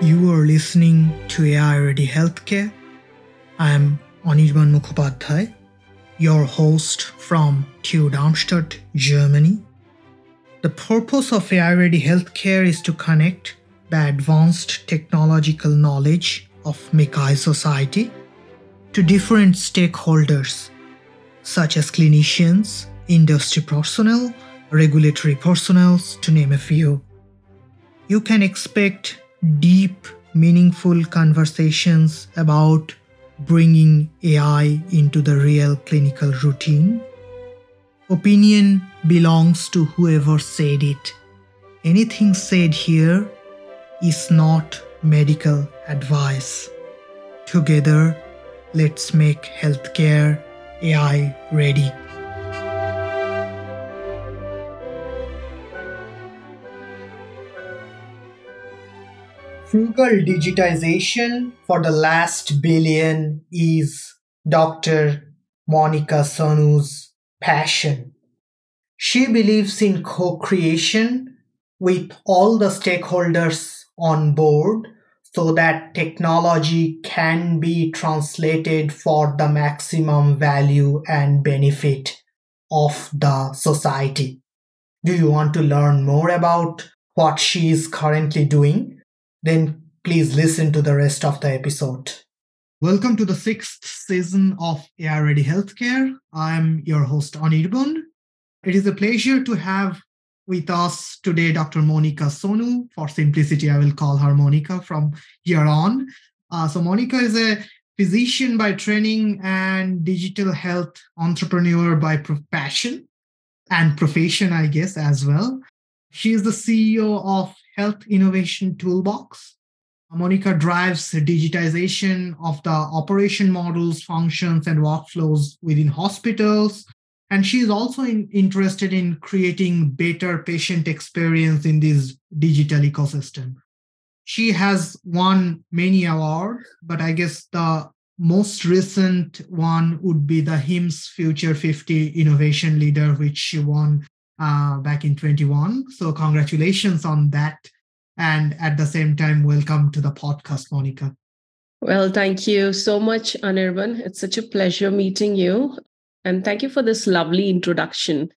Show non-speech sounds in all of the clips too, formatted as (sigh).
You are listening to AI Ready Healthcare. I am Anirban Mukhopadhyay, your host from TU Darmstadt, Germany. The purpose of AI Ready Healthcare is to connect the advanced technological knowledge of MICCAI society to different stakeholders, such as clinicians, industry personnel, regulatory personnel, to name a few. You can expect deep, meaningful conversations about bringing AI into the real clinical routine. Opinion belongs to whoever said it. Anything said here is not medical advice. Together, let's make healthcare AI ready. Frugal digitization for the last billion is Dr. Monica Sonu's passion. She believes in co creation with all the stakeholders on board so that technology can be translated for the maximum value and benefit of the society. Do you want to learn more about what she is currently doing? Then please listen to the rest of the episode. Welcome to the sixth season of AI Ready Healthcare. I'm your host, Anirban. It is a pleasure to have with us today Dr. Monica Sonu. For simplicity, I will call her Monica from here on. Uh, so, Monica is a physician by training and digital health entrepreneur by passion and profession, I guess, as well. She is the CEO of Health Innovation Toolbox. Monica drives digitization of the operation models, functions, and workflows within hospitals. And she is also in, interested in creating better patient experience in this digital ecosystem. She has won many awards, but I guess the most recent one would be the HIMSS Future 50 Innovation Leader, which she won uh, back in 21. So congratulations on that. And at the same time, welcome to the podcast, Monica. Well, thank you so much, Anirban. It's such a pleasure meeting you. And thank you for this lovely introduction.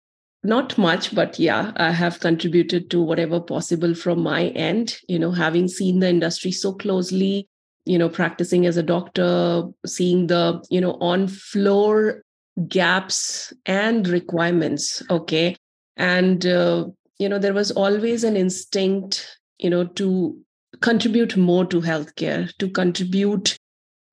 Not much, but yeah, I have contributed to whatever possible from my end. You know, having seen the industry so closely, you know, practicing as a doctor, seeing the, you know, on floor gaps and requirements. Okay and uh, you know there was always an instinct you know to contribute more to healthcare to contribute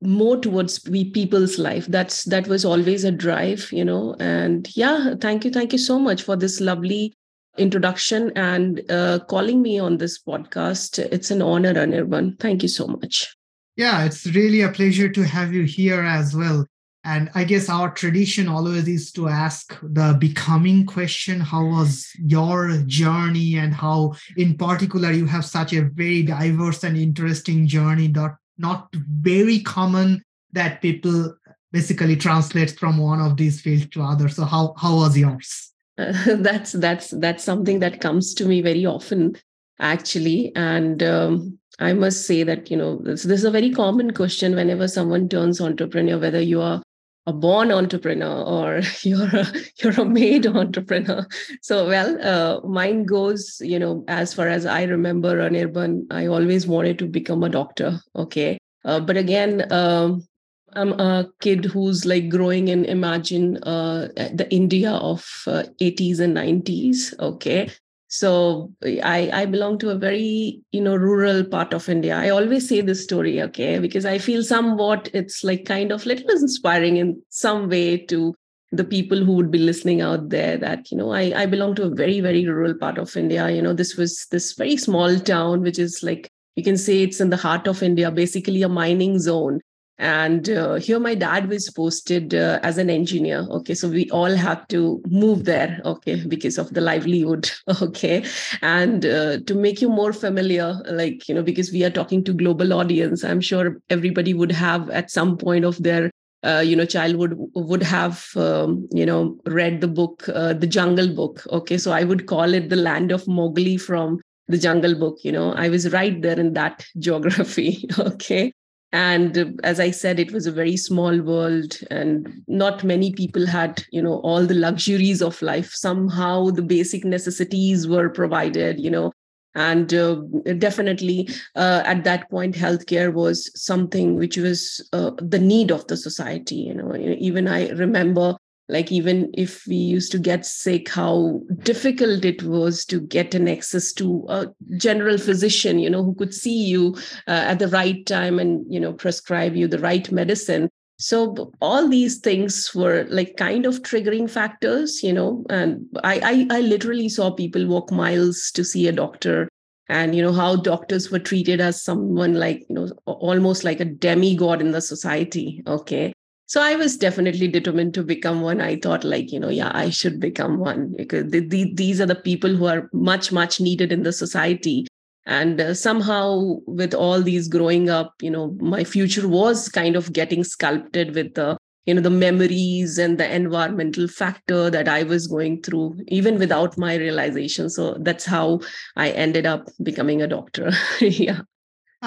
more towards we people's life. That's that was always a drive you know. And yeah thank you thank you so much for this lovely introduction and uh, calling me on this podcast. It's an honor anirban. Thank you so much. Yeah it's really a pleasure to have you here as well and I guess our tradition always is to ask the becoming question how was your journey, and how, in particular, you have such a very diverse and interesting journey, not, not very common that people basically translate from one of these fields to other. So, how, how was yours? Uh, (laughs) that's that's that's something that comes to me very often actually and um, i must say that you know this, this is a very common question whenever someone turns entrepreneur whether you are a born entrepreneur or (laughs) you're a, you're a made entrepreneur. So well uh, mine goes you know as far as i remember anirban i always wanted to become a doctor okay? Uh, but again um, i'm a kid who's like growing in imagine uh, the india of 80s uh, and 90s okay so i i belong to a very you know rural part of india. I always say this story okay because i feel somewhat it's like kind of little inspiring in some way to the people who would be listening out there that you know I, I belong to a very very rural part of india. You know this was this very small town which is like you can say it's in the heart of india basically a mining zone and uh, here my dad was posted uh, as an engineer. Okay so we all have to move there okay because of the livelihood (laughs) okay? And uh, to make you more familiar like you know because we are talking to global audience i'm sure everybody would have at some point of their uh, you know childhood would have um, you know read the book uh, the jungle book okay? So i would call it the land of mowgli from the jungle book you know? I was right there in that (laughs) geography (laughs) okay and as i said it was a very small world and not many people had you know all the luxuries of life. Somehow the basic necessities were provided you know. And uh, definitely uh, at that point healthcare was something which was uh, the need of the society you know. Even i remember like even if we used to get sick how difficult it was to get an access to a general physician you know who could see you uh, at the right time and you know prescribe you the right medicine. So all these things were like kind of triggering factors you know and I, I i literally saw people walk miles to see a doctor and you know how doctors were treated as someone like you know almost like a demigod in the society okay so i was definitely determined to become one. I thought like you know yeah i should become one because the, the, these are the people who are much much needed in the society. And uh, somehow with all these growing up you know my future was kind of getting sculpted with the you know the memories and the environmental factor that i was going through even without my realization. So that's how i ended up becoming a doctor. (laughs) Yeah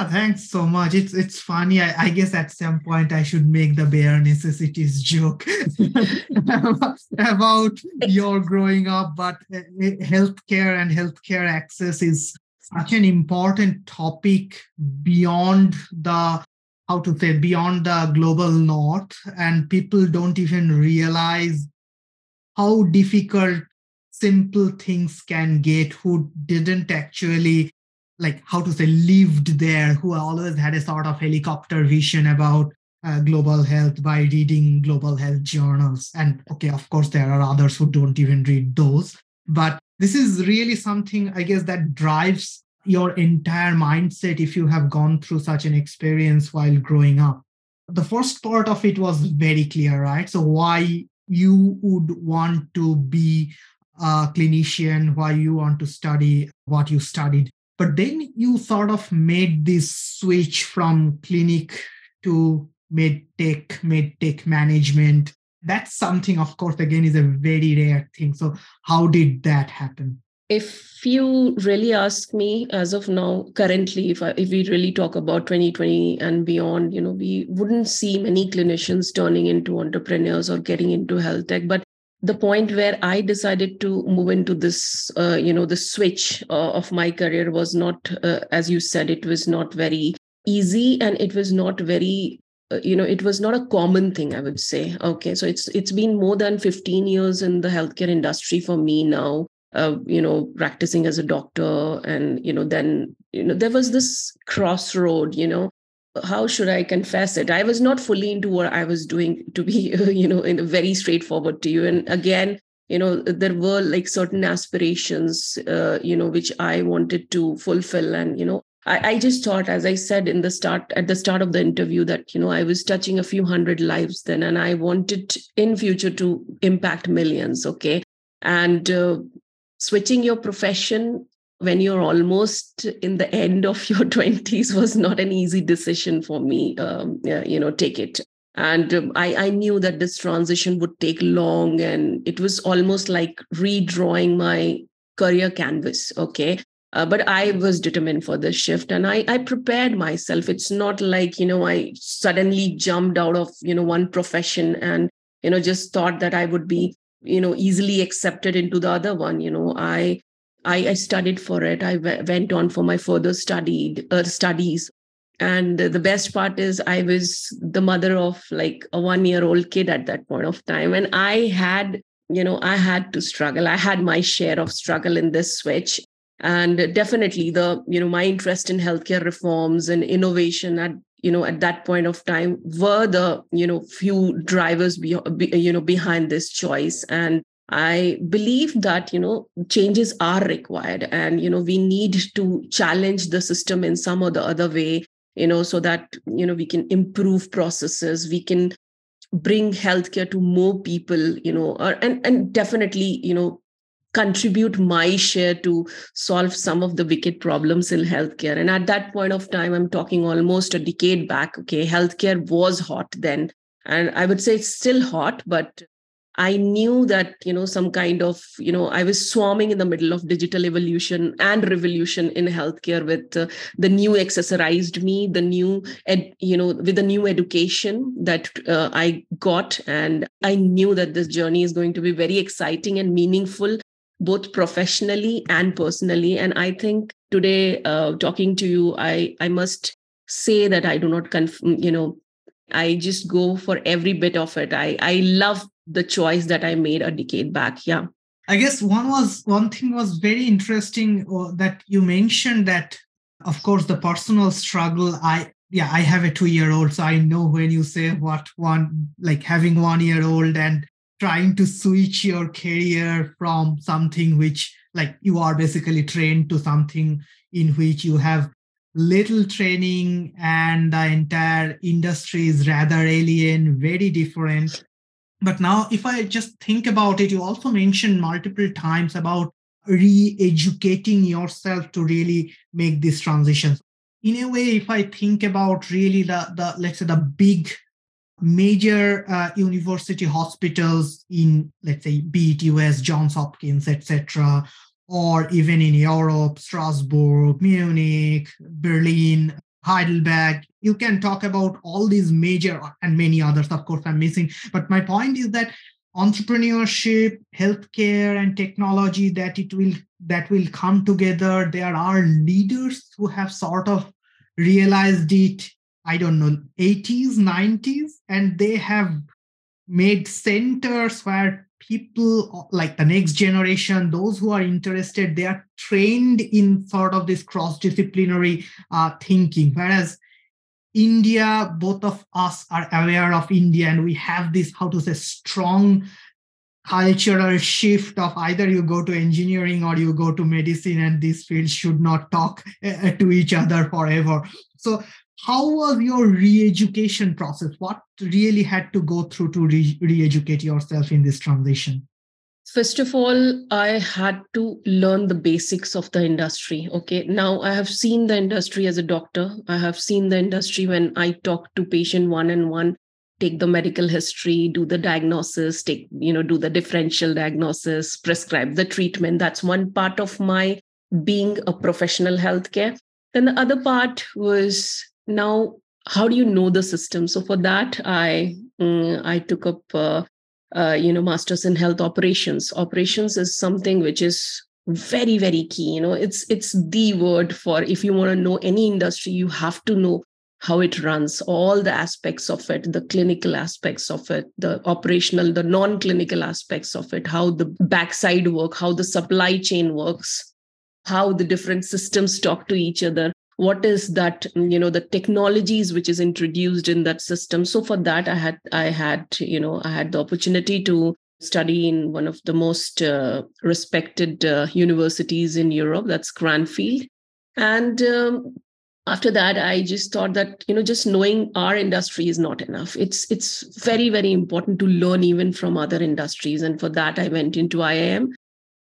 Oh, thanks so much. It's it's funny. I, I, guess at some point I should make the bare necessities joke (laughs) about your growing up, but uh, healthcare and healthcare access is such an important topic beyond the how to say beyond the global north, and people don't even realize how difficult simple things can get who didn't actually like how to say lived there who always had a sort of helicopter vision about uh, global health by reading global health journals. And okay of course there are others who don't even read those. But this is really something i guess that drives your entire mindset if you have gone through such an experience while growing up. The first part of it was very clear right? So why you would want to be a clinician why you want to study what you studied but then you sort of made this switch from clinic to medtech, medtech management. That's something, of course, again, is a very rare thing. So, how did that happen? If you really ask me, as of now, currently, if I, if we really talk about 2020 and beyond, you know, we wouldn't see many clinicians turning into entrepreneurs or getting into health tech. But the point where i decided to move into this uh, you know the switch uh, of my career was not uh, as you said it was not very easy and it was not very uh, you know it was not a common thing i would say. Okay so it's it's been more than 15 years in the healthcare industry for me now uh, you know practicing as a doctor and you know then you know there was this crossroad you know how should I confess it? I was not fully into what I was doing, to be, (laughs) you know, in a very straightforward to you. And again, you know, there were like certain aspirations, uh, you know, which I wanted to fulfill. And, you know, I, I just thought, as I said in the start, at the start of the interview, that, you know, I was touching a few hundred lives then, and I wanted in future to impact millions. Okay. And uh, switching your profession when you're almost in the end of your (laughs) 20s was not an easy decision for me um, you know take it. And um, I, I knew that this transition would take long and it was almost like redrawing my career canvas okay? Uh, but i was determined for this shift and I, I prepared myself. It's not like you know i suddenly jumped out of you know one profession and you know just thought that i would be you know easily accepted into the other one you know? I I, I studied for it. I w- went on for my further studied uh, studies. And the best part is, I was the mother of like a one year old kid at that point of time. And I had, you know, I had to struggle. I had my share of struggle in this switch. And definitely the, you know, my interest in healthcare reforms and innovation at, you know, at that point of time were the, you know, few drivers, be, be, you know, behind this choice. And I believe that, you know, changes are required and, you know, we need to challenge the system in some or the other way, you know, so that, you know, we can improve processes, we can bring healthcare to more people, you know, or, and, and definitely, you know, contribute my share to solve some of the wicked problems in healthcare. And at that point of time, I'm talking almost a decade back. Okay, healthcare was hot then. And I would say it's still hot, but I knew that, you know, some kind of, you know, I was swarming in the middle of digital evolution and revolution in healthcare with uh, the new accessorized me, the new, ed, you know, with the new education that uh, I got. And I knew that this journey is going to be very exciting and meaningful, both professionally and personally. And I think today, uh, talking to you, I, I must say that I do not, conf- you know, I just go for every bit of it. I, I love the choice that I made a decade back. Yeah. I guess one was one thing was very interesting uh, that you mentioned that of course the personal struggle I yeah I have a 2 year old so I know when you say what one like having 1 year old and trying to switch your career from something which like you are basically trained to something in which you have little training and the entire industry is rather alien very different but now, if I just think about it, you also mentioned multiple times about re educating yourself to really make these transitions. In a way, if I think about really the, the let's say, the big major uh, university hospitals in, let's say, be it US, Johns Hopkins, etc., or even in Europe, Strasbourg, Munich, Berlin, Heidelberg. You can talk about all these major and many others, of course, I'm missing. But my point is that entrepreneurship, healthcare, and technology that it will that will come together. There are leaders who have sort of realized it, I don't know, 80s, 90s, and they have made centers where people like the next generation those who are interested they are trained in sort of this cross disciplinary uh, thinking. Whereas india both of us are aware of india and we have this how to say strong cultural shift of either you go to engineering or you go to medicine and these fields should not talk uh, to each other forever. So how was your re-education process? What really had to go through to re- re-educate yourself in this transition? First of all i had to learn the basics of the industry okay? Now i have seen the industry as a doctor. I have seen the industry when i talk to patient one and one take the medical history do the diagnosis take you know do the differential diagnosis prescribe the treatment. That's one part of my being a professional healthcare. Then the other part was now how do you know the system? So for that i um, i took up uh, uh, you know masters in health operations. Operations is something which is very very key you know it's it's the word for if you want to know any industry you have to know how it runs all the aspects of it the clinical aspects of it the operational the non clinical aspects of it how the backside work how the supply chain works how the different systems talk to each other what is that you know the technologies which is introduced in that system. So for that i had i had you know i had the opportunity to study in one of the most uh, respected uh, universities in europe that's cranfield. And um, after that i just thought that you know just knowing our industry is not enough. It's it's very very important to learn even from other industries. And for that i went into iim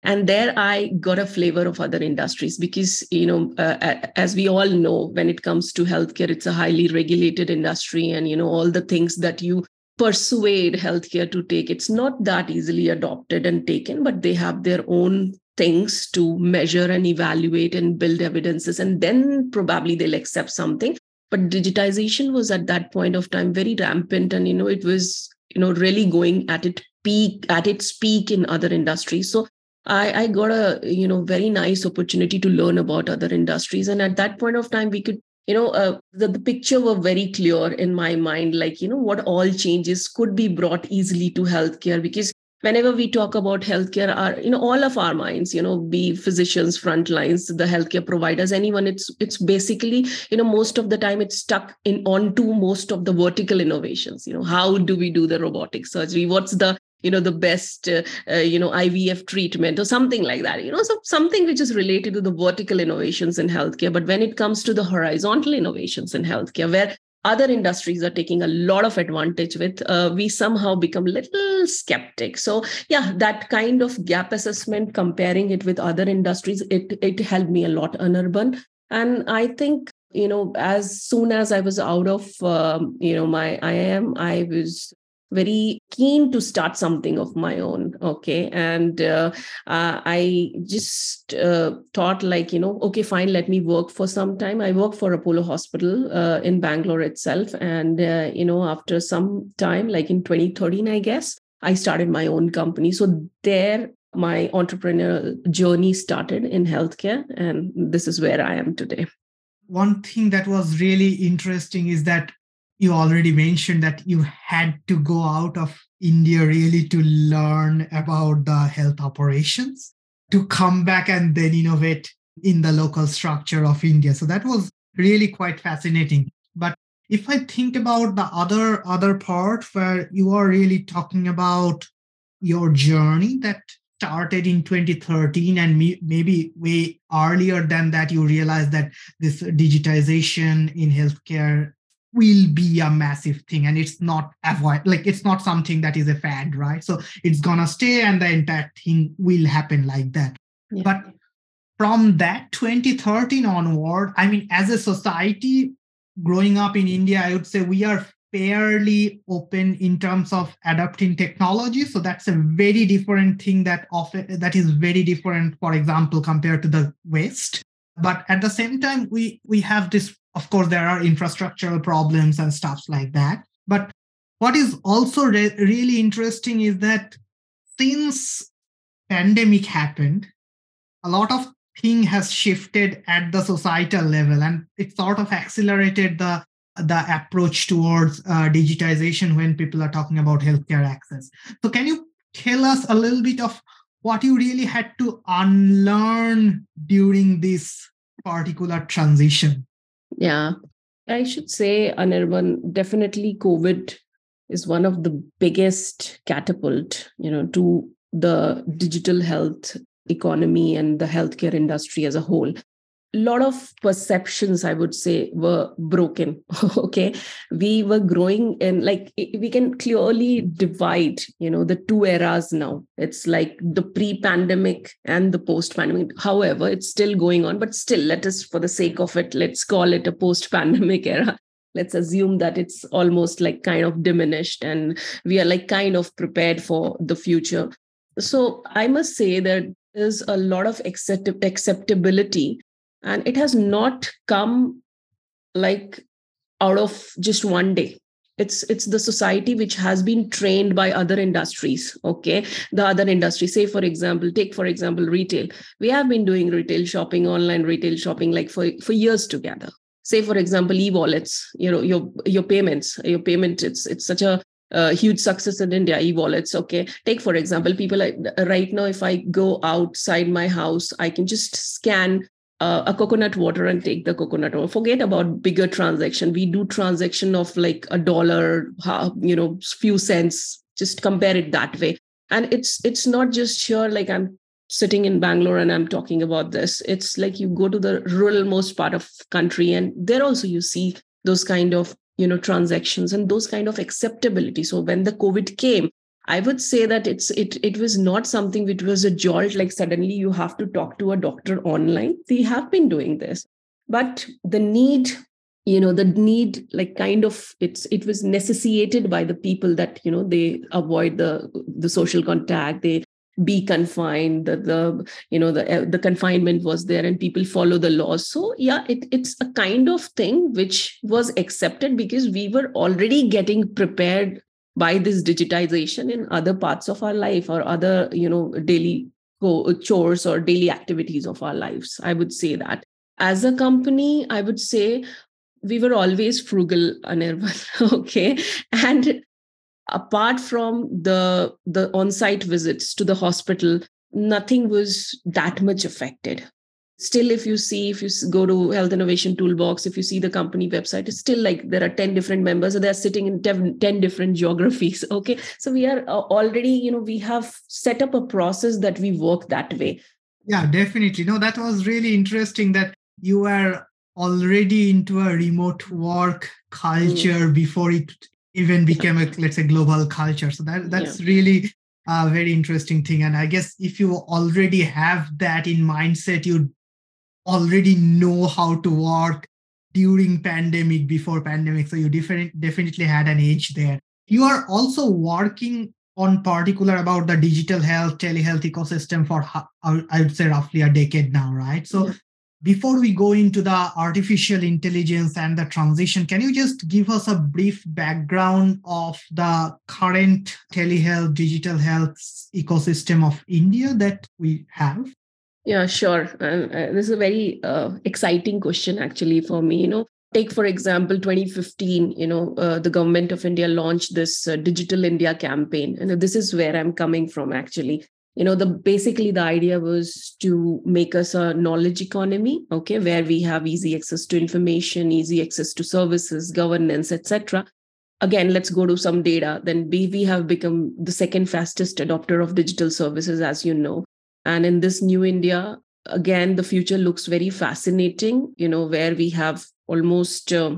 and there i got a flavor of other industries because you know uh, as we all know when it comes to healthcare it's a highly regulated industry and you know all the things that you persuade healthcare to take it's not that easily adopted and taken but they have their own things to measure and evaluate and build evidences. And then probably they'll accept something. But digitization was at that point of time very rampant and you know it was you know really going at it peak at its peak in other industries. So I, I got a you know very nice opportunity to learn about other industries. And at that point of time we could you know uh, the, the picture were very clear in my mind like you know what all changes could be brought easily to healthcare. Because whenever we talk about healthcare our you know all of our minds you know be physicians front lines the healthcare providers anyone it's it's basically you know most of the time it's stuck in onto most of the vertical innovations. You know how do we do the robotic surgery? What's the you know the best uh, uh, you know ivf treatment or something like that you know so something which is related to the vertical innovations in healthcare. But when it comes to the horizontal innovations in healthcare where other industries are taking a lot of advantage with uh, we somehow become little skeptic. So yeah that kind of gap assessment comparing it with other industries it it helped me a lot Anirban and i think you know as soon as i was out of um, you know my iim i was very keen to start something of my own okay? And uh, uh, i just uh, thought like you know okay fine let me work for some time. I worked for apollo hospital uh, in bangalore itself. And uh, you know after some time like in 2013 i guess i started my own company. So there my entrepreneurial journey started in healthcare. And this is where i am today. One thing that was really interesting is that you already mentioned that you had to go out of India really to learn about the health operations to come back and then innovate in the local structure of India. So that was really quite fascinating. But if I think about the other other part where you are really talking about your journey that started in 2013 and maybe way earlier than that you realized that this digitization in healthcare will be a massive thing and it's not avoid like it's not something that is a fad right? So it's gonna stay and the entire thing will happen like that. Yeah. but from that 2013 onward i mean as a society growing up in india i would say we are fairly open in terms of adapting technology. So that's a very different thing that often that is very different for example compared to the west. But at the same time we we have this of course there are infrastructural problems and stuff like that. But what is also re- really interesting is that since pandemic happened a lot of thing has shifted at the societal level and it sort of accelerated the the approach towards uh, digitization when people are talking about healthcare access. So can you tell us a little bit of what you really had to unlearn during this particular transition yeah. I should say, Anirban, definitely COVID is one of the biggest catapult, you know, to the digital health economy and the healthcare industry as a whole lot of perceptions i would say were broken (laughs) okay? We were growing in like we can clearly divide you know the two eras now. It's like the pre pandemic and the post pandemic however it's still going on but still let us for the sake of it let's call it a post pandemic (laughs) era. Let's assume that it's almost like kind of diminished and we are like kind of prepared for the future. So i must say that there's a lot of accept- acceptability and it has not come like out of just one day. It's it's the society which has been trained by other industries okay? The other industry say for example take for example retail. We have been doing retail shopping online retail shopping like for for years together. Say for example e-wallets you know your your payments your payment it's it's such a uh, huge success in India, e-wallets. Okay, take for example, people like, right now, if I go outside my house, I can just scan uh, a coconut water and take the coconut water. Forget about bigger transaction. We do transaction of like a dollar, you know, few cents. Just compare it that way. And it's it's not just sure like I'm sitting in Bangalore and I'm talking about this. It's like you go to the rural most part of country and there also you see those kind of you know transactions and those kind of acceptability. So when the COVID came, I would say that it's it it was not something which was a jolt like suddenly you have to talk to a doctor online. They have been doing this, but the need you know the need like kind of it's it was necessitated by the people that you know they avoid the the social contact they be confined the, the you know the uh, the confinement was there and people follow the laws so yeah it, it's a kind of thing which was accepted because we were already getting prepared by this digitization in other parts of our life or other you know daily uh, chores or daily activities of our lives i would say that. As a company i would say we were always frugal anirban (laughs) okay? And apart from the the on-site visits to the hospital nothing was that much affected still if you see if you go to health innovation toolbox if you see the company website it's still like there are 10 different members. And they're sitting in 10 different (laughs) geographies okay? So we are uh, already you know we have set up a process that we work that way. Yeah definitely. No that was really interesting that you were already into a remote work culture mm. before it even became a let's say global culture. So that that's yeah. really a very interesting thing. And i guess if you already have that in mindset you already know how to work during pandemic before pandemic. So you different, definitely had an edge there. You are also working on particular about the digital health telehealth ecosystem for i would say roughly a decade now right? So yeah. before we go into the artificial intelligence and the transition can you just give us a brief background of the current telehealth digital health ecosystem of india that we have yeah sure. Uh, this is a very uh, exciting question actually for me you know. Take for example 2015 you know uh, the government of india launched this uh, digital india campaign. And this is where i'm coming from actually. You know the basically the idea was to make us a knowledge economy okay where we have easy access to information easy access to services governance etc again let's go to some data. Then we, we have become the second fastest adopter of digital services as you know and in this new india again the future looks very fascinating you know where we have almost uh,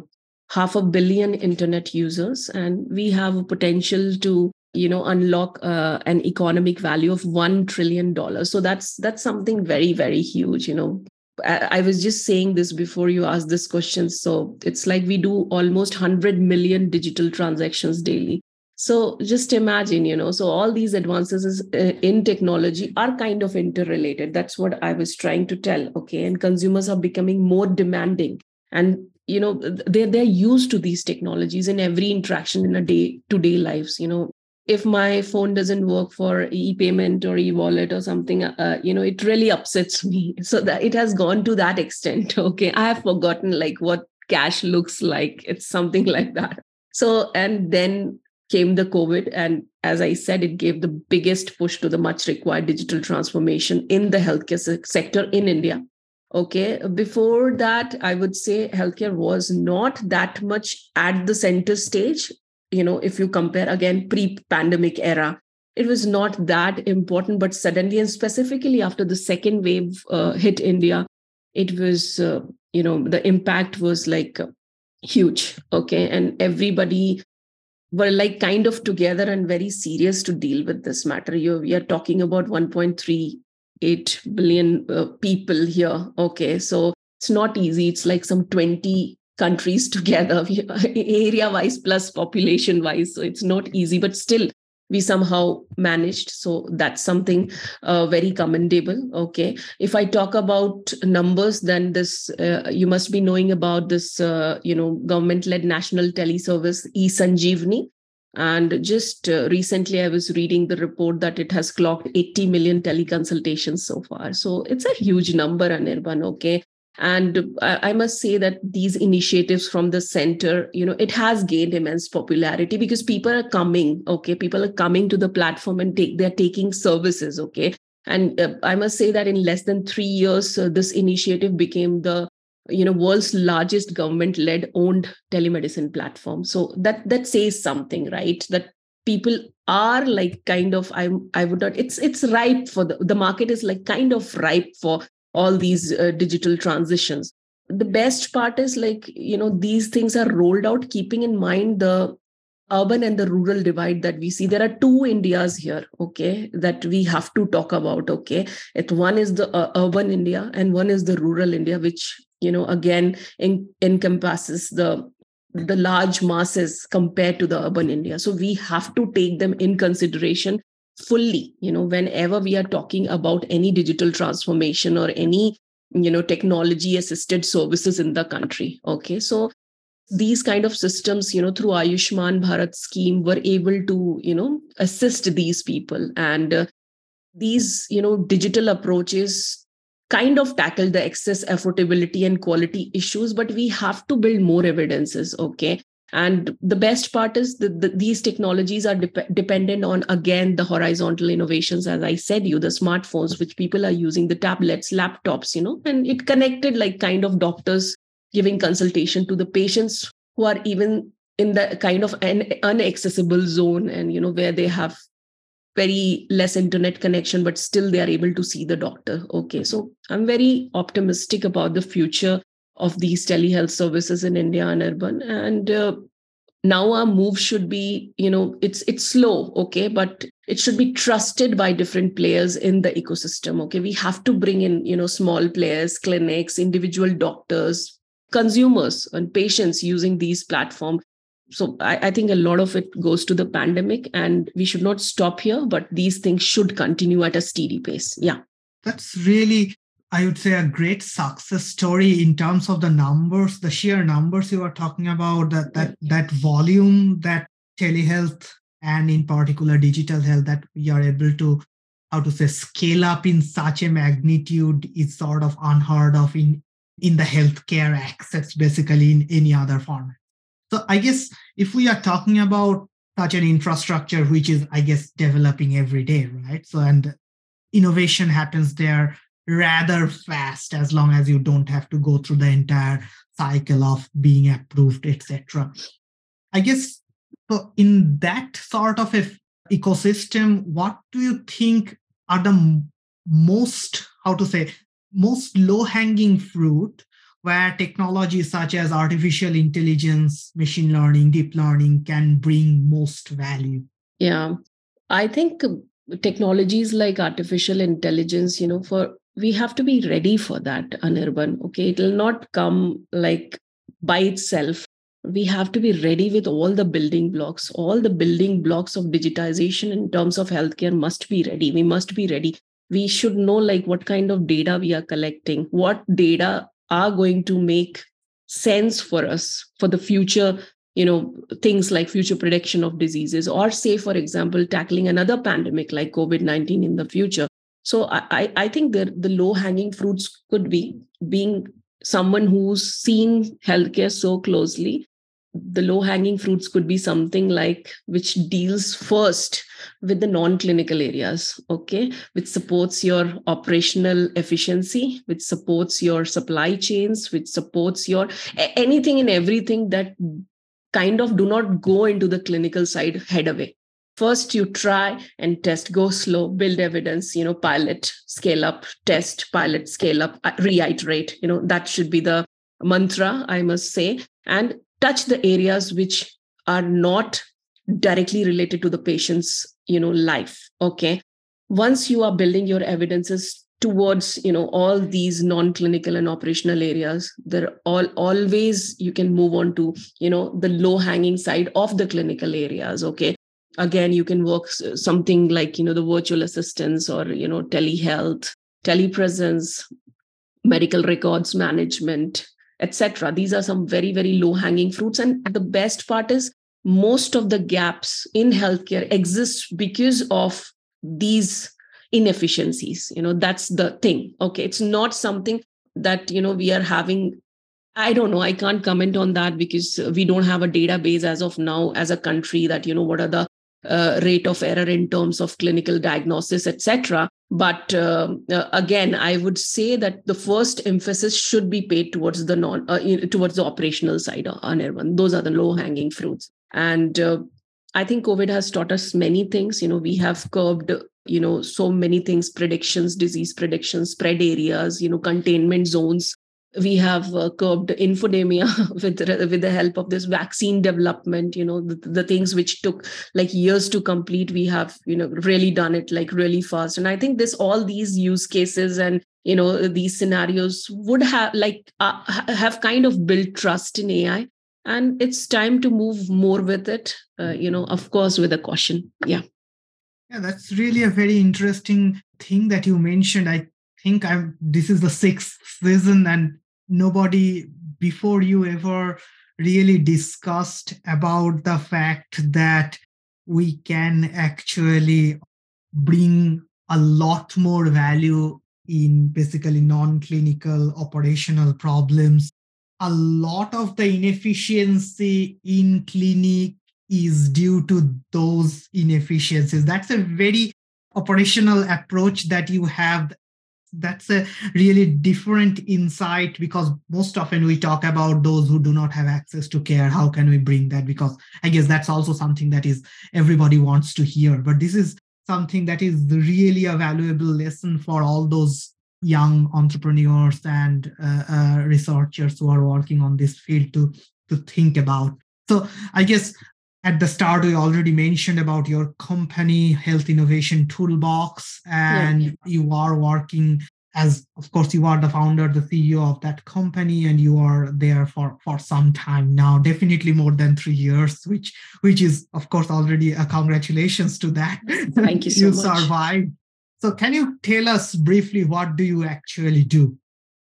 half a billion internet users and we have a potential to you know unlock uh, an economic value of 1 trillion dollars. So that's that's something very very huge you know. I, I was just saying this before you asked this question. So it's like we do almost 100 million digital transactions daily so just imagine you know so all these advances uh, in technology are kind of interrelated. That's what i was trying to tell okay? And consumers are becoming more demanding. And you know they're, they're used to these technologies in every interaction in a day to day lives you know? If my phone doesn't work for e-payment or e-wallet or something uh, you know it really upsets (laughs) me. So that it has gone to that extent (laughs) okay? I have forgotten like what cash looks like. It's something (laughs) like that. So and then came the covid and as i said it gave the biggest push to the much required digital transformation in the healthcare sector in india. Okay before that i would say healthcare was not that much at the center stage. You know if you compare again pre pandemic era it was not that important but suddenly and specifically after the second wave uh, hit india it was uh, you know the impact was like uh, huge. Okay and everybody were like kind of together and very serious to deal with this matter you we are talking about 1.38 billion uh, people here. Okay, so it's not easy. It's like some 20 countries (laughs) together, (laughs) area wise plus population wise. So it's not easy, but still, we somehow managed so that's something uh, very commendable okay if i talk about numbers then this uh, you must be knowing about this uh, you know government led national teleservice e sanjeevani and just uh, recently, I was reading the report that it has clocked 80 million teleconsultations so far. So it's a huge number, Anirban. Okay. And I, must say that these initiatives from the center, you know, it has gained immense popularity because people are coming. Okay. People are coming to the platform and take, they're taking services. Okay. And uh, I must say that in less than three years, uh, this initiative became the you know world's largest government led owned telemedicine platform so that that says something right that people are like kind of i i would not it's it's ripe for the the market is like kind of ripe for all these uh, digital transitions. The best part is like you know these things are rolled out keeping in mind the urban and the rural divide that we see. There are two indias here okay that we have to talk about okay. It one is the uh, urban india and one is the rural india which you know again in, encompasses the the large masses compared to the urban india. So we have to take them in consideration fully you know whenever we are talking about any digital transformation or any you know technology assisted services in the country okay? So these kind of systems you know through ayushman bharat scheme were able to you know assist these people. And uh, these you know digital approaches kind of tackle the excess affordability and quality issues but we have to build more evidences okay and the best part is that the, these technologies are de- dependent on again the horizontal innovations as i said you the smartphones which people are using the tablets laptops you know and it connected like kind of doctors giving consultation to the patients who are even in the kind of an unaccessible zone and you know where they have very less internet connection but still they are able to see the doctor. Okay so i'm very optimistic about the future of these telehealth services in india and urban. And uh, now our move should be you know it's it's slow okay but it should be trusted by different players in the ecosystem okay? We have to bring in you know small players clinics individual doctors consumers and patients using these platforms. So I, I, think a lot of it goes to the pandemic and we should not stop here but these things should continue at a steady pace. Yeah. That's really i would say a great success story in terms of the numbers the sheer numbers you are talking about that that that volume that telehealth and in particular digital health that we are able to how to say scale up in such a magnitude is sort of unheard of in in the healthcare access basically in any other format so I guess if we are talking about such an infrastructure, which is, I guess, developing every day, right? So, and innovation happens there rather fast as long as you don't have to go through the entire cycle of being approved, etc. I guess in that sort of a ecosystem, what do you think are the most, how to say, most low hanging fruit where technologies such as artificial intelligence, machine learning, deep learning can bring most value? Yeah, I think um, technologies like artificial intelligence, you know, for we have to be ready for that, Anirban. Okay, it will not come like by itself. We have to be ready with all the building blocks. All the building blocks of digitization in terms of healthcare must be ready. We must be ready we should know like what kind of data we are collecting what data are going to make sense for us for the future you know things like future prediction of diseases or say for example tackling another pandemic like covid-19 in the future so i i think the the low hanging fruits could be being someone who's seen healthcare so closely. The low hanging fruits could be something like which deals first with the non clinical areas okay? Which supports your operational efficiency which supports your supply chains which supports your anything and everything that kind of do not go into the clinical side head away first you try and test. Go slow. Build evidence you know pilot scale up test pilot scale up uh, reiterate. You know that should be the mantra i must say. And touch the areas which are not directly related to the patient's you know life okay? Once you are building your evidences towards you know all these non-clinical and operational areas there all always you can move on to you know the low hanging side of the clinical areas okay again you can work something like you know the virtual assistants or you know telehealth telepresence medical records management etc these are some very very low hanging fruits. And the best part is most of the gaps in healthcare exist because of these inefficiencies. You know that's the thing. Okay it's not something that you know we are having. I don't know. I can't comment on that because we don't have a database as of now as a country that you know what are the uh, rate of error in terms of clinical diagnosis, etc. But uh, uh, again, I would say that the first emphasis should be paid towards the non uh, towards the operational side. Anirban. Those are the low hanging fruits, and uh, I think COVID has taught us many things. You know, we have curbed you know so many things predictions disease predictions spread areas you know containment zones we have uh, curbed infodemia (laughs) with with the help of this vaccine development you know the, the, things which took like years to complete we have you know really done it like really fast. And i think this all these use cases and you know these scenarios would have like uh, have kind of built trust in ai and it's time to move more with it uh, you know of course with a caution. Yeah. Yeah that's really a very interesting thing that you mentioned. I think I'm this is the sixth season and nobody before you ever really discussed about the fact that we can actually bring a lot more value in basically non-clinical operational problems. A lot of the inefficiency in clinic is due to those inefficiencies. That's a very operational approach that you have that's a really different insight because most often we talk about those who do not have access to care. How can we bring that? Because i guess that's also something that is everybody wants to hear. But this is something that is really a valuable lesson for all those young entrepreneurs and uh, uh, researchers who are working on this field to to think about. So i guess at the start we already mentioned about your company health innovation toolbox and yeah. you are working as of course you are the founder the ceo of that company and you are there for for some time now definitely more than three years which which is of course already a congratulations to that thank you so much. (laughs) you much. survived so can you tell us briefly what do you actually do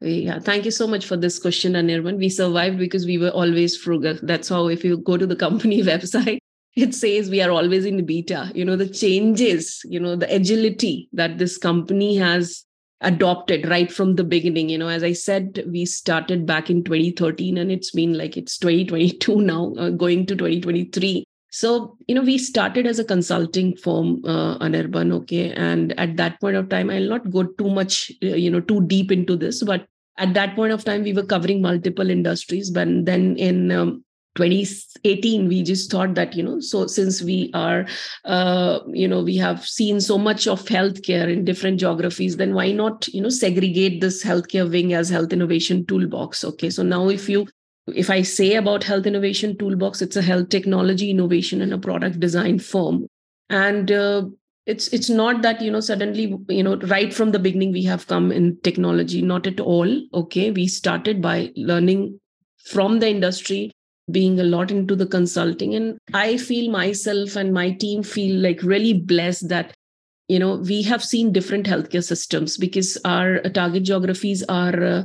yeah, thank you so much for this question, Anirban. We survived because we were always frugal. That's how, if you go to the company (laughs) website, it says we are always in beta. You know, the changes, you know, the agility that this company has adopted right from the beginning. You know, as I said, we started back in 2013 and it's been like it's 2022 now, uh, going to 2023. So, you know, we started as a consulting firm, uh, Anirban, okay. And at that point of time, I'll not go too much, uh, you know, too deep into this, but at that point of time, we were covering multiple industries. But then in um, 2018 we just thought that you know so since we are uh, you know we have seen so much of healthcare in different geographies then why not you know segregate this healthcare wing as health innovation toolbox okay so now if you if i say about health innovation toolbox it's a health technology innovation and a product design firm and uh, it's it's not that you know suddenly you know right from the beginning we have come in technology not at all okay? We started by learning from the industry being a lot into the consulting. And i feel myself and my team feel like really blessed that you know we have seen different healthcare systems because our target geographies are uh,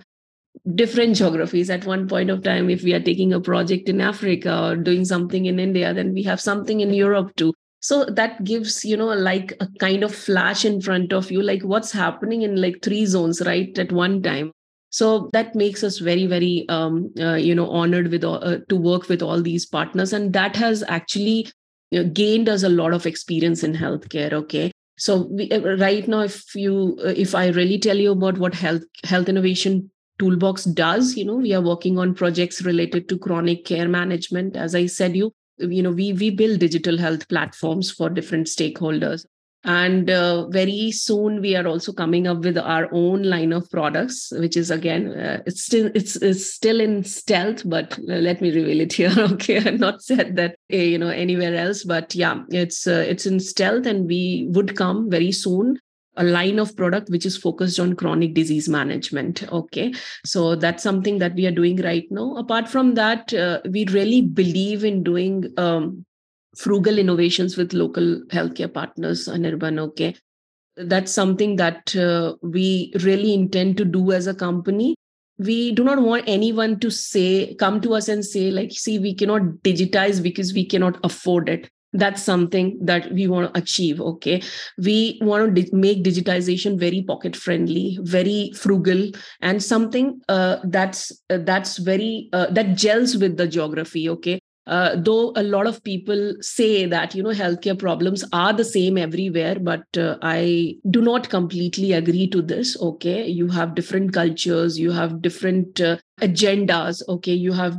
different geographies. At one point of time if we are taking a project in africa or doing something in india then we have something in europe too. So that gives you know like a kind of flash in front of you like what's happening in like three zones right at one time. So that makes us very very um, uh, you know honored with all, uh, to work with all these partners. And that has actually you know, gained us a lot of experience in healthcare okay? So we, uh, right now if you uh, if i really tell you about what health health innovation toolbox does you know we are working on projects related to chronic care management. As i said you you know we we build digital health platforms for different stakeholders. And uh, very soon we are also coming up with our own line of products which is again uh, it's still it's, it's still in stealth but let me reveal it here (laughs) okay? I'm not said that uh, you know anywhere else but yeah it's uh, it's in stealth and we would come very soon a line of product which is focused on chronic disease management okay? So that's something that we are doing right now. Apart from that uh, we really believe in doing um, frugal innovations with local healthcare partners Anirban okay? That's something that uh, we really intend to do as a company. We do not want anyone to say come to us and say like see we cannot digitize because we cannot afford it that's something that we want to achieve okay? We want to di- make digitization very pocket friendly very frugal and something uh, that's uh, that's very uh, that gels with the geography okay? Uh, though a lot of people say that you know healthcare problems are the same everywhere but uh, i do not completely agree to this okay? You have different cultures you have different uh, agendas okay? You have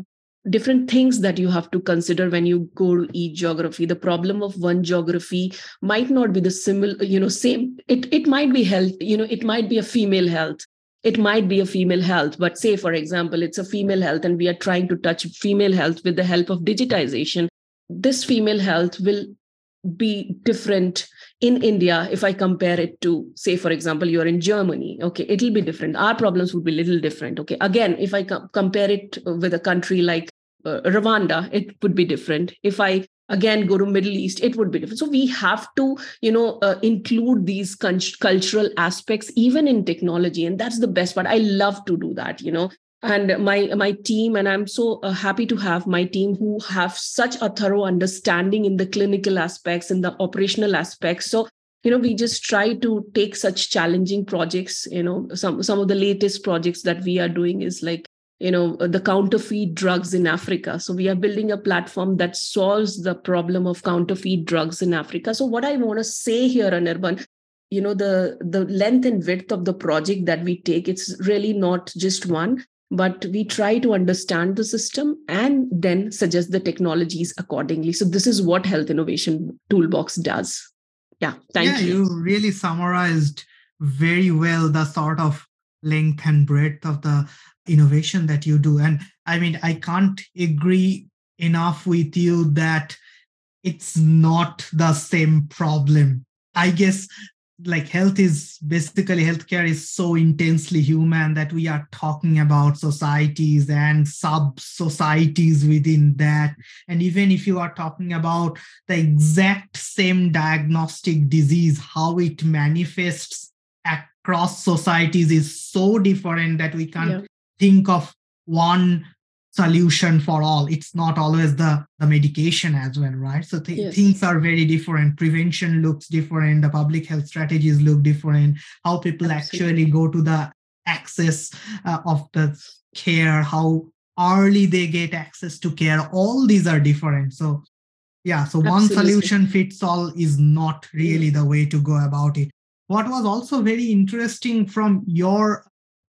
different things that you have to consider when you go to each geography. The problem of one geography might not be the similar you know same it it might be health you know it might be a female health. It might be a female health but say for example it's a female health and we are trying to touch female health with the help of digitization. This female health will be different in india if i compare it to say for example you're in germany okay it'll be different. Our problems would be a little different okay. Again if i com- compare it with a country like uh, rwanda it would be different. If i again go to middle east it would be different. So we have to you know uh, include these con- cultural aspects even in technology and that's the best part. I love to do that you know and my my team and i'm so uh, happy to have my team who have such a thorough understanding in the clinical aspects and the operational aspects. So you know we just try to take such challenging projects you know some some of the latest projects that we are doing is like you know the counterfeit drugs in africa. So we are building a platform that solves the problem of counterfeit drugs in africa. So what i want to say here anirban you know the the length and width of the project that we take it's really not just one but we try to understand the system and then suggest the technologies accordingly so this is what health innovation toolbox does yeah thank yeah, you you really summarized very well the sort of length and breadth of the innovation that you do. And I mean, I can't agree enough with you that it's not the same problem. I guess like health is basically healthcare is so intensely human that we are talking about societies and sub societies within that and even if you are talking about the exact same diagnostic disease how it manifests across societies is so different that we can't yeah. think of one solution for all. It's not always the the medication as well right? So th- yes. things are very different. Prevention looks different. The public health strategies look different. How people Absolutely. actually go to the access uh, of the care how early they get access to care all these are different. So yeah so Absolutely. one solution fits all is not really the way to go about it. What was also very interesting from your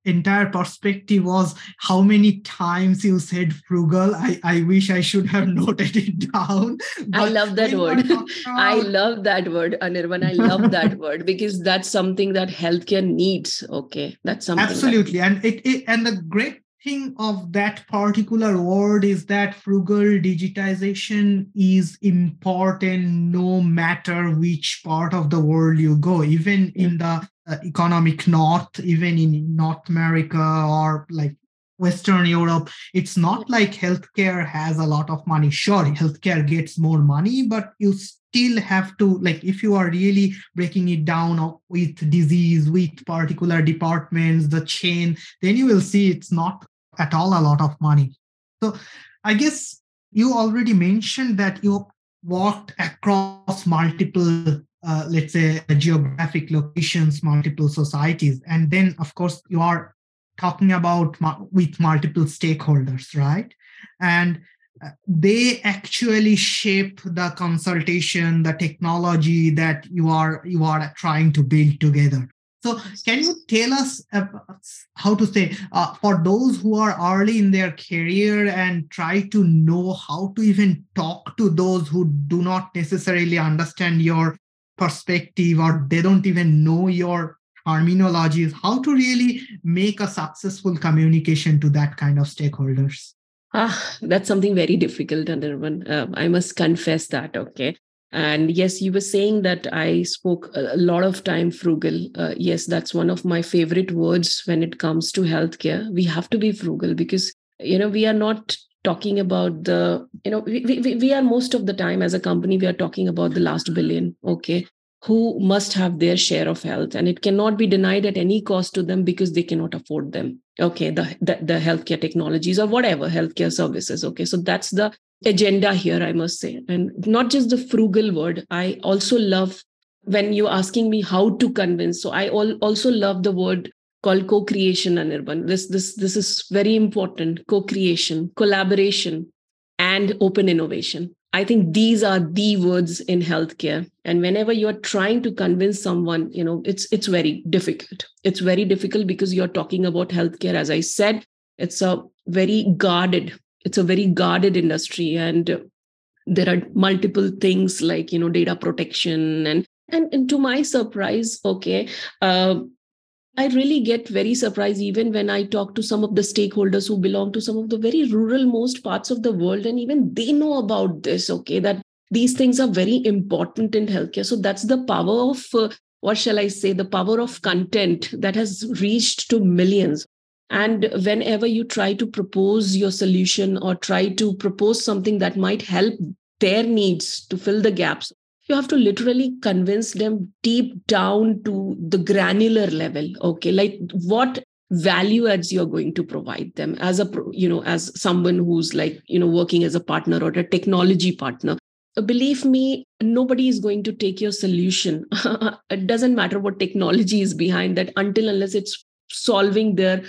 entire perspective was how many times you said frugal. I, I wish I should have (laughs) noted it down. I love that word. I love that word, Anirban. I love (laughs) that word because that's something that healthcare needs. Okay. That's something. Absolutely. That... And it, it and the great thing of that particular word is that frugal digitization is important no matter which part of the world you go even in the uh, economic north even in north america or like western europe it's not like healthcare has a lot of money. Sure healthcare gets more money but you still have to like if you are really breaking it down with disease with particular departments the chain then you will see it's not at all a lot of money. So i guess you already mentioned that you worked across multiple uh, let's say geographic locations multiple societies. And then of course you are talking about with multiple stakeholders right? And uh, they actually shape the consultation the technology that you are you are trying to build together. So can you tell us how to say uh, for those who are early in their career and try to know how to even talk to those who do not necessarily understand your perspective or they don't even know your terminologies how to really make a successful communication to that kind of stakeholders. Ah that's something very difficult Anirban. Uh, i must confess that okay? And yes you were saying that i spoke a lot of time frugal. Uh, yes that's one of my favorite words when it comes to healthcare. We have to be frugal because you know we are not talking about the you know we, we, we are most of the time as a company we are talking about the last billion okay who must have their share of health. And it cannot be denied at any cost to them because they cannot afford them okay the, the, the healthcare technologies or whatever healthcare services okay. So that's the agenda here i must say. And not just the frugal word i also love when you're asking me how to convince. So i also love the word called co-creation anirban. This this this is very important. Co-creation collaboration and open innovation. I think these are the words in healthcare. And whenever you're trying to convince someone you know it's it's very difficult. It's very difficult because you're talking about healthcare as i said. It's a very guarded it's a very guarded industry. And there are multiple things like you know data protection and and, and to my surprise okay uh, I really get very surprised even when I talk to some of the stakeholders who belong to some of the very rural most parts of the world, and even they know about this, okay, that these things are very important in healthcare. So that's the power of, uh, what shall I say, the power of content that has reached to millions. And whenever you try to propose your solution or try to propose something that might help their needs to fill the gaps, you have to literally convince them deep down to the granular level okay? Like what value adds you're going to provide them as a you know as someone who's like you know working as a partner or a technology partner? Uh, believe me nobody is going to take your solution. (laughs) It doesn't matter what technology is behind that until unless it's solving their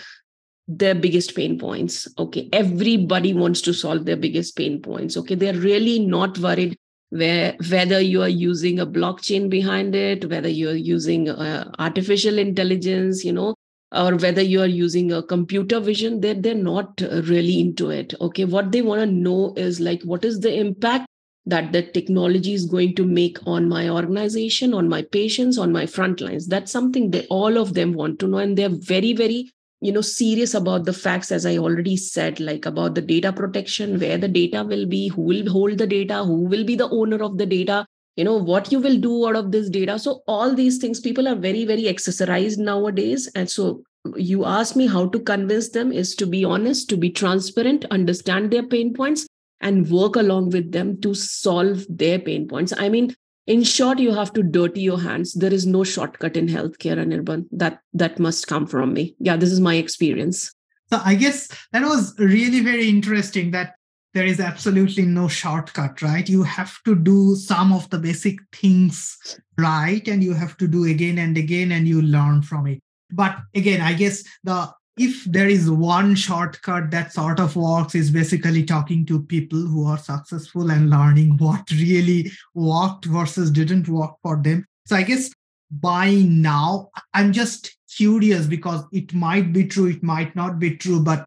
their biggest pain points okay? Everybody wants to solve their biggest pain points okay? They're really not worried where whether you are using a blockchain behind it whether you're using uh, artificial intelligence you know or whether you are using a computer vision they're, they're not really into it okay? What they want to know is like what is the impact that the technology is going to make on my organization on my patients on my front lines that's something that all of them want to know and they're very very you know serious about the facts as i already said like about the data protection where the data will be who will hold the data who will be the owner of the data you know what you will do out of this data. So all these things people are very very accessorized nowadays. And so you ask me how to convince them is to be honest to be transparent understand their pain points and work along with them to solve their pain points. I mean in short you have to dirty your hands. There is no shortcut in healthcare anirban. That that must come from me. Yeah this is my experience. So i guess that was really very interesting that there is absolutely no shortcut right? You have to do some of the basic things right and you have to do again and again and you learn from it. But again i guess the if there is one shortcut that sort of works is basically talking to people who are successful and learning what (laughs) really worked versus didn't work for them. So i guess by now i'm just curious because it might be true it might not be true but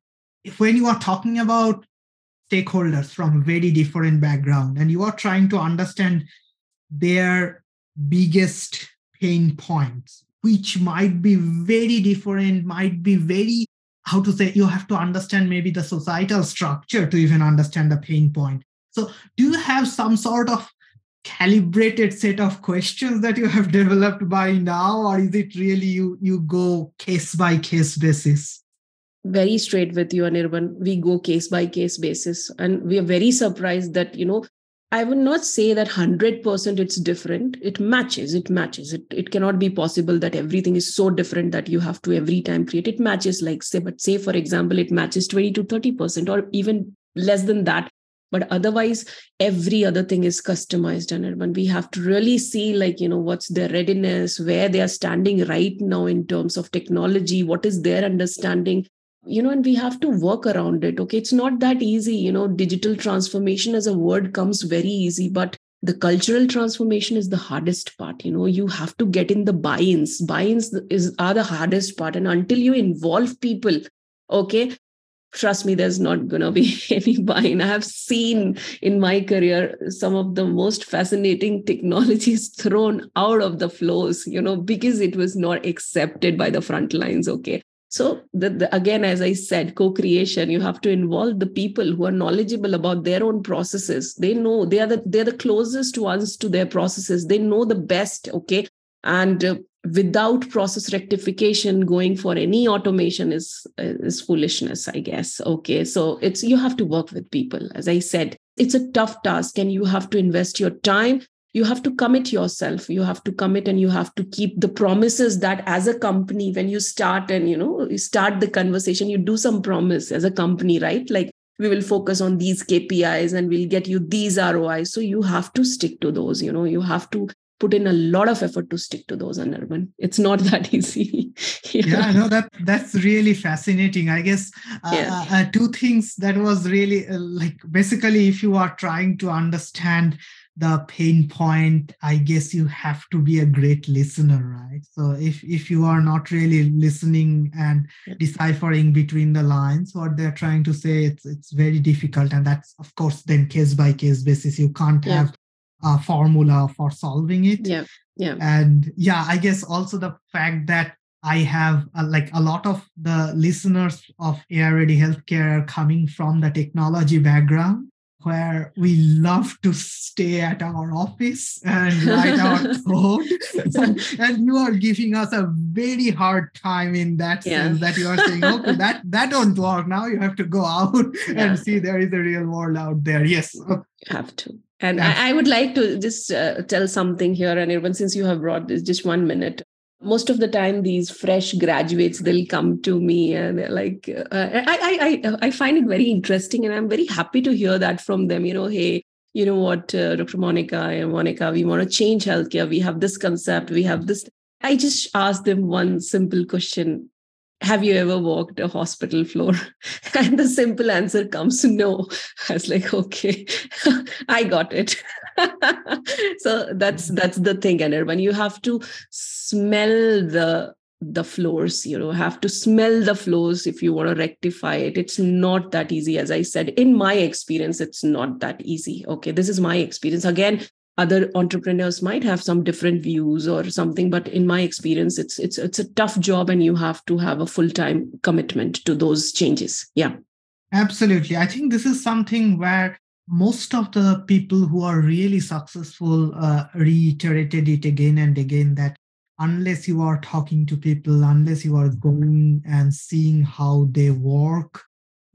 when you are talking about stakeholders from very different background and you are trying to understand their biggest pain points which might be very different, might be very, how to say, you have to understand maybe the societal structure to even understand the pain point. So, do you have some sort of calibrated set of questions that you have (laughs) developed by now, or is it really you you go case by case basis? Very straight with you, Anirban. We go case by case basis, and we are very surprised that you know I would not say that 100% it's different. It matches, it matches. It, it cannot be possible that everything is so different that you have to every time create. It matches like say, but say for example, it matches 20 to 30% or even less than that. But otherwise, every other thing is customized. And when we have to really see like, you know, what's their readiness, where they are standing right now in terms of technology, what is their understanding, you know and we have to work around it okay? It's not that easy you know digital transformation as a word comes very easy but the cultural transformation is the hardest part you know? You have to get in the buy-ins. Buy-ins is are the hardest part and until you involve people okay? Trust me there's not going to be (laughs) any buy-in. I have seen in my career some of the most fascinating technologies thrown out of the flows you know because it was not accepted by the front lines okay so, the, the, again, as I said, co creation, you have to involve the people who are knowledgeable about their own processes. They know they are the, they're the closest ones to their processes. They know the best. Okay. And uh, without process rectification, going for any automation is, is foolishness, I guess. Okay. So, it's you have to work with people. As I said, it's a tough task and you have to invest your time you have to commit yourself. You have to commit and you have to keep the promises that as a company when you start and you know you start the conversation you do some promise as a company right? Like we will focus on these kpis and we'll get you these rois so you have to stick to those you know you have to put in a lot of effort to stick to those Anirban. It's not (laughs) that easy yeah, yeah no that that's really fascinating. I guess uh, yeah. uh, two things that was really uh, like basically if you are trying to understand the pain point i guess you have to be a great listener right? So if if you are not really listening and deciphering between the lines what they're trying to say it's it's very difficult. And that's of course then case by case basis you can't yeah. have a formula for solving it. Yeah. Yeah. And yeah i guess also the fact that i have uh, like a lot of the listeners of AI Ready Healthcare coming from the technology background where we love to stay at our office and write our (laughs) code. and you are giving us a very hard time in that yeah. sense that you are saying, okay, that that don't work. Now you have to go out yeah. and see there is a real world out there. Yes. You have to. And I, I, would like to just uh, tell something here, and even since you have brought this just one minute, most of the time these fresh graduates they'll come to me and they're like uh, I, I i find it very interesting and i'm very happy to hear that from them you know hey you know what uh, dr monica and monica we want to change healthcare we have this concept we have this i just ask them one simple question have you ever walked a hospital floor? (laughs) And the simple answer comes no. I was like, okay, (laughs) I got it. (laughs) so that's that's the thing, and when you have to smell the the floors you know have to smell the floors if you want to rectify it. It's not that easy. As i said in my experience it's not that easy okay? This is my experience. Again other entrepreneurs might have some different views or something but in my experience it's it's it's a tough job and you have to have a full time commitment to those changes yeah. Absolutely. I think this is something where most of the people who are really successful uh, reiterated it again and again that unless you are talking to people, unless you are going and seeing how they work,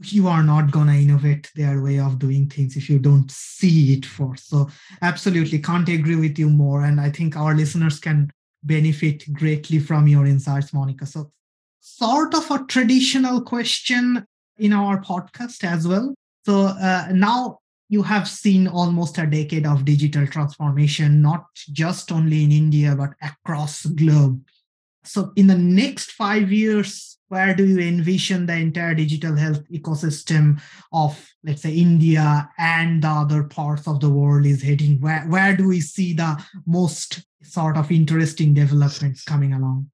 you are not going to innovate their way of doing things if you don't see it first. So, absolutely can't agree with you more. And I think our listeners can benefit greatly from your insights, Monica. So, sort of a traditional question in our podcast as well. So, uh, now you have seen almost a decade of digital transformation, not just only in India, but across the globe. So, in the next five years, where do you envision the entire digital health ecosystem of, let's say, India and the other parts of the world is heading? Where, where do we see the most sort of interesting developments coming along?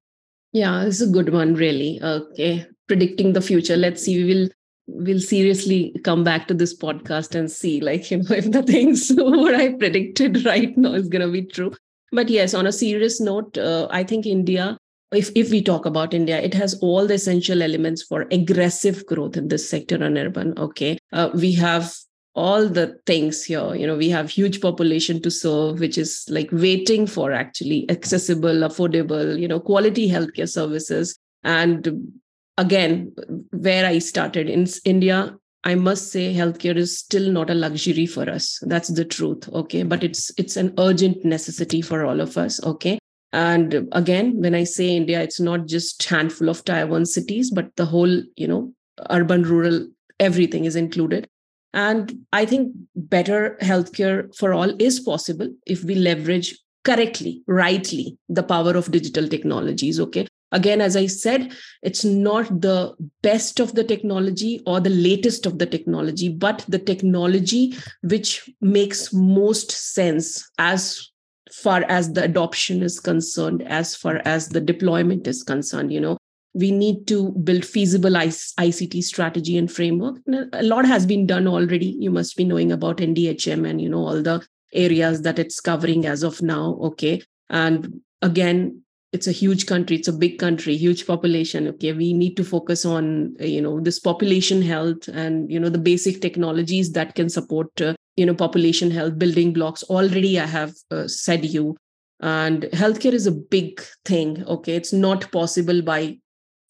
Yeah, it's a good one, really. Okay. Predicting the future. Let's see. We will we'll seriously come back to this podcast and see like you know (laughs) if the things (laughs) what i predicted right now is going to be true. But yes on a serious note uh, i think india if, if we talk about india it has all the essential elements for aggressive growth in this sector Anirban okay? Uh, we have all the things here you know we have huge population to serve which is like waiting for actually accessible affordable you know quality healthcare services. And again, where I started in India, I must say healthcare is still not a luxury for us. That's the truth. Okay. But it's it's an urgent necessity for all of us. Okay. And again, when I say India, it's not just handful of one cities, but the whole, you know, urban, rural, everything is included. And I think better healthcare for all is possible if we leverage correctly, rightly, the power of digital technologies. Okay again as i said it's not the best of the technology or the latest of the technology but the technology which makes most sense as far as the adoption is concerned as far as the deployment is concerned you know. We need to build feasible ict strategy and framework. A lot has been done already. You must be knowing about ndhm and you know all the areas that it's covering as of now okay? And again it's a huge country it's a big country huge population okay? We need to focus on you know this population health and you know the basic technologies that can support uh, you know population health building blocks. Already i have uh, said you. And healthcare is a big thing okay? It's not possible by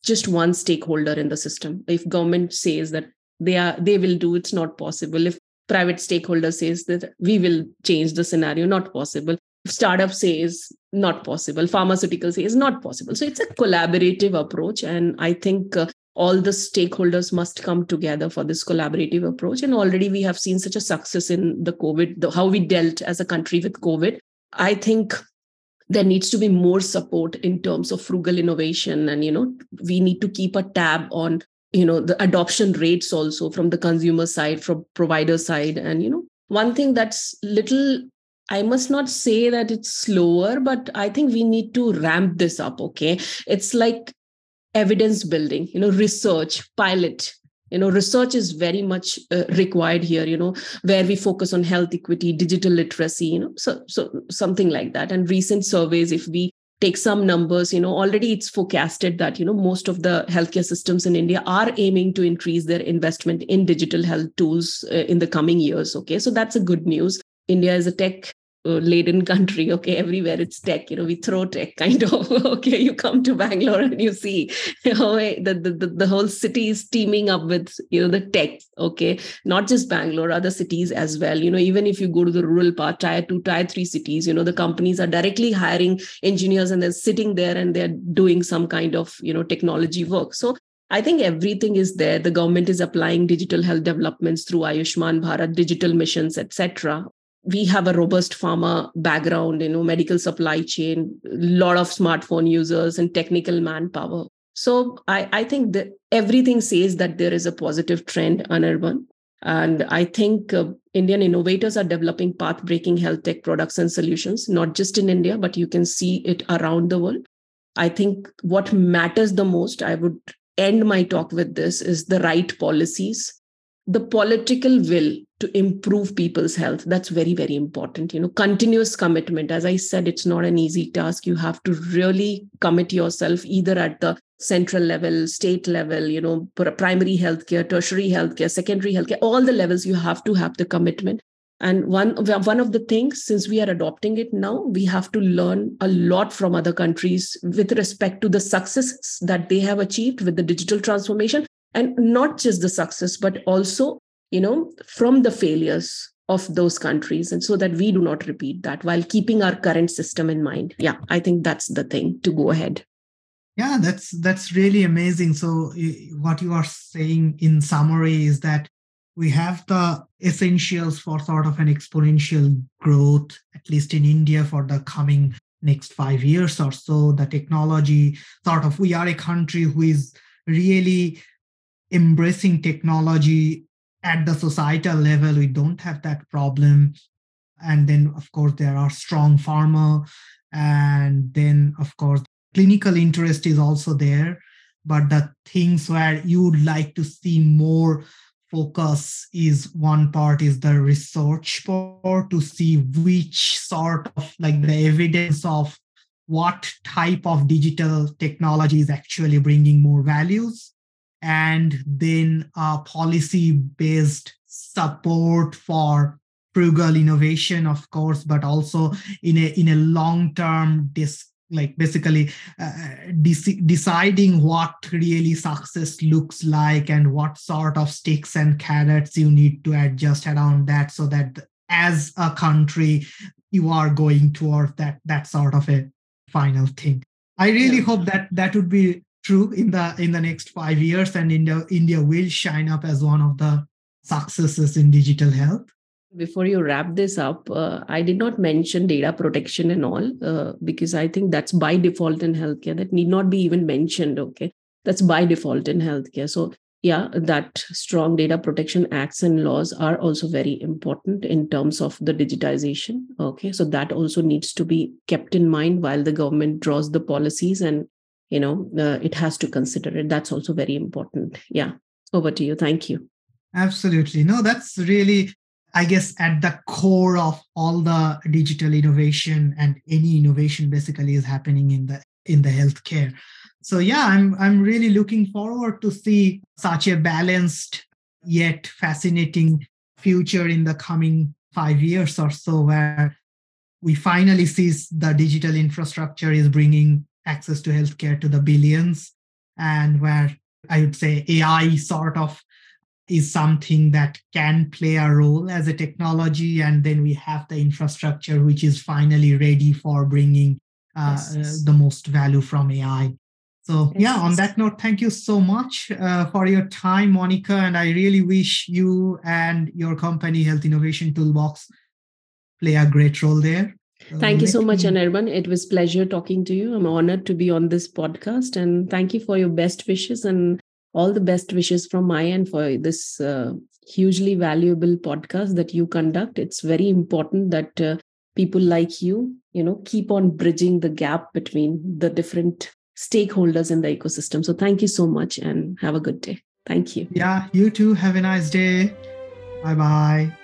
just one stakeholder in the system. If government says that they are they will do it's not possible. If private stakeholder says that we will change the scenario not possible startup says not possible pharmaceutical says not possible. So it's a collaborative approach and i think uh, all the stakeholders must come together for this collaborative approach. And already we have seen such a success in the covid the, how we dealt as a country with covid. I think there needs to be more support in terms of frugal innovation and you know we need to keep a tab on you know the adoption rates also from the consumer side from provider side. And you know one thing that's little I must not say that it's slower, but I think we need to ramp this up. Okay. It's like evidence building, you know, research, pilot. You know, research is very much uh, required here, you know, where we focus on health equity, digital literacy, you know, so, so something like that. And recent surveys, if we take some numbers you know already it's forecasted that you know most of the healthcare systems in india are aiming to increase their investment in digital health tools uh, in the coming years okay so that's a good news india is a tech laden country okay everywhere it's tech you know we throw tech kind of (laughs) okay you come to bangalore and you see you know eh, the, the, the whole city is teaming up with you know the tech okay not just bangalore other cities as well you know even if you go to the rural part tier 2 tier 3 cities you know the companies are directly hiring engineers and they're sitting there and they're doing some kind of you know technology work so I think everything is there. The government is applying digital health developments through Ayushman Bharat, digital missions, etc we have a robust pharma background, you know, medical supply chain, a lot of smartphone users and technical manpower. So I, I think that everything says that there is a positive trend on urban. And I think uh, Indian innovators are developing path breaking health tech products and solutions, not just in India, but you can see it around the world. I think what matters the most, I would end my talk with this, is the right policies the political will to improve people's health that's very very important you know continuous commitment as i said it's not an easy task you have to really commit yourself either at the central level, state level, you know, primary healthcare, tertiary healthcare, secondary healthcare, all the levels, you have to have the commitment. And one, one of the things, since we are adopting it now, we have to learn a lot from other countries with respect to the successes that they have achieved with the digital transformation. And not just the success, but also, you know, from the failures of those countries. And so that we do not repeat that while keeping our current system in mind. Yeah, I think that's the thing to go ahead yeah that's that's really amazing so what you are saying in summary is that we have the essentials for sort of an exponential growth at least in india for the coming next 5 years or so the technology sort of we are a country who is really embracing technology at the societal level we don't have that problem. And then of course there are strong pharma and then of course clinical interest is also there. But the things where you would like to see more focus is one part is the research part to see which sort of like the evidence of what type of digital technology is actually bringing more values and then a policy based support for frugal innovation of course but also in a in a long term dis- like basically uh, de- deciding what really success looks like and what sort of sticks and carrots you need to adjust around that so that as a country you are going towards that that sort of a final thing i really yeah. hope that that would be true in the in the next 5 years and india india will shine up as one of the successes in digital health before you wrap this up, uh, I did not mention data protection and all uh, because I think that's by default in healthcare. That need not be even mentioned. Okay. That's by default in healthcare. So, yeah, that strong data protection acts and laws are also very important in terms of the digitization. Okay. So, that also needs to be kept in mind while the government draws the policies and, you know, uh, it has to consider it. That's also very important. Yeah. Over to you. Thank you. Absolutely. No, that's really I guess at the core of all the digital innovation and any innovation basically is happening in the in the healthcare. So yeah, I'm I'm really looking forward to see such a balanced yet fascinating future in the coming five years or so, where we finally see the digital infrastructure is bringing access to healthcare to the billions, and where I would say AI sort of is something that can play a role as a technology and then we have the infrastructure which is finally ready for bringing uh, yes. uh, the most value from ai so yes. yeah on that note thank you so much uh, for your time monica and i really wish you and your company health innovation toolbox play a great role there Thank you so much, Anirban. It was pleasure talking to you. I'm honored to be on this podcast, and thank you for your best wishes and all the best wishes from my end for this uh, hugely valuable podcast that you conduct. It's very important that uh, people like you you know keep on bridging the gap between the different stakeholders in the ecosystem. So thank you so much and have a good day. Thank you. Yeah you too. Have a nice day. Bye bye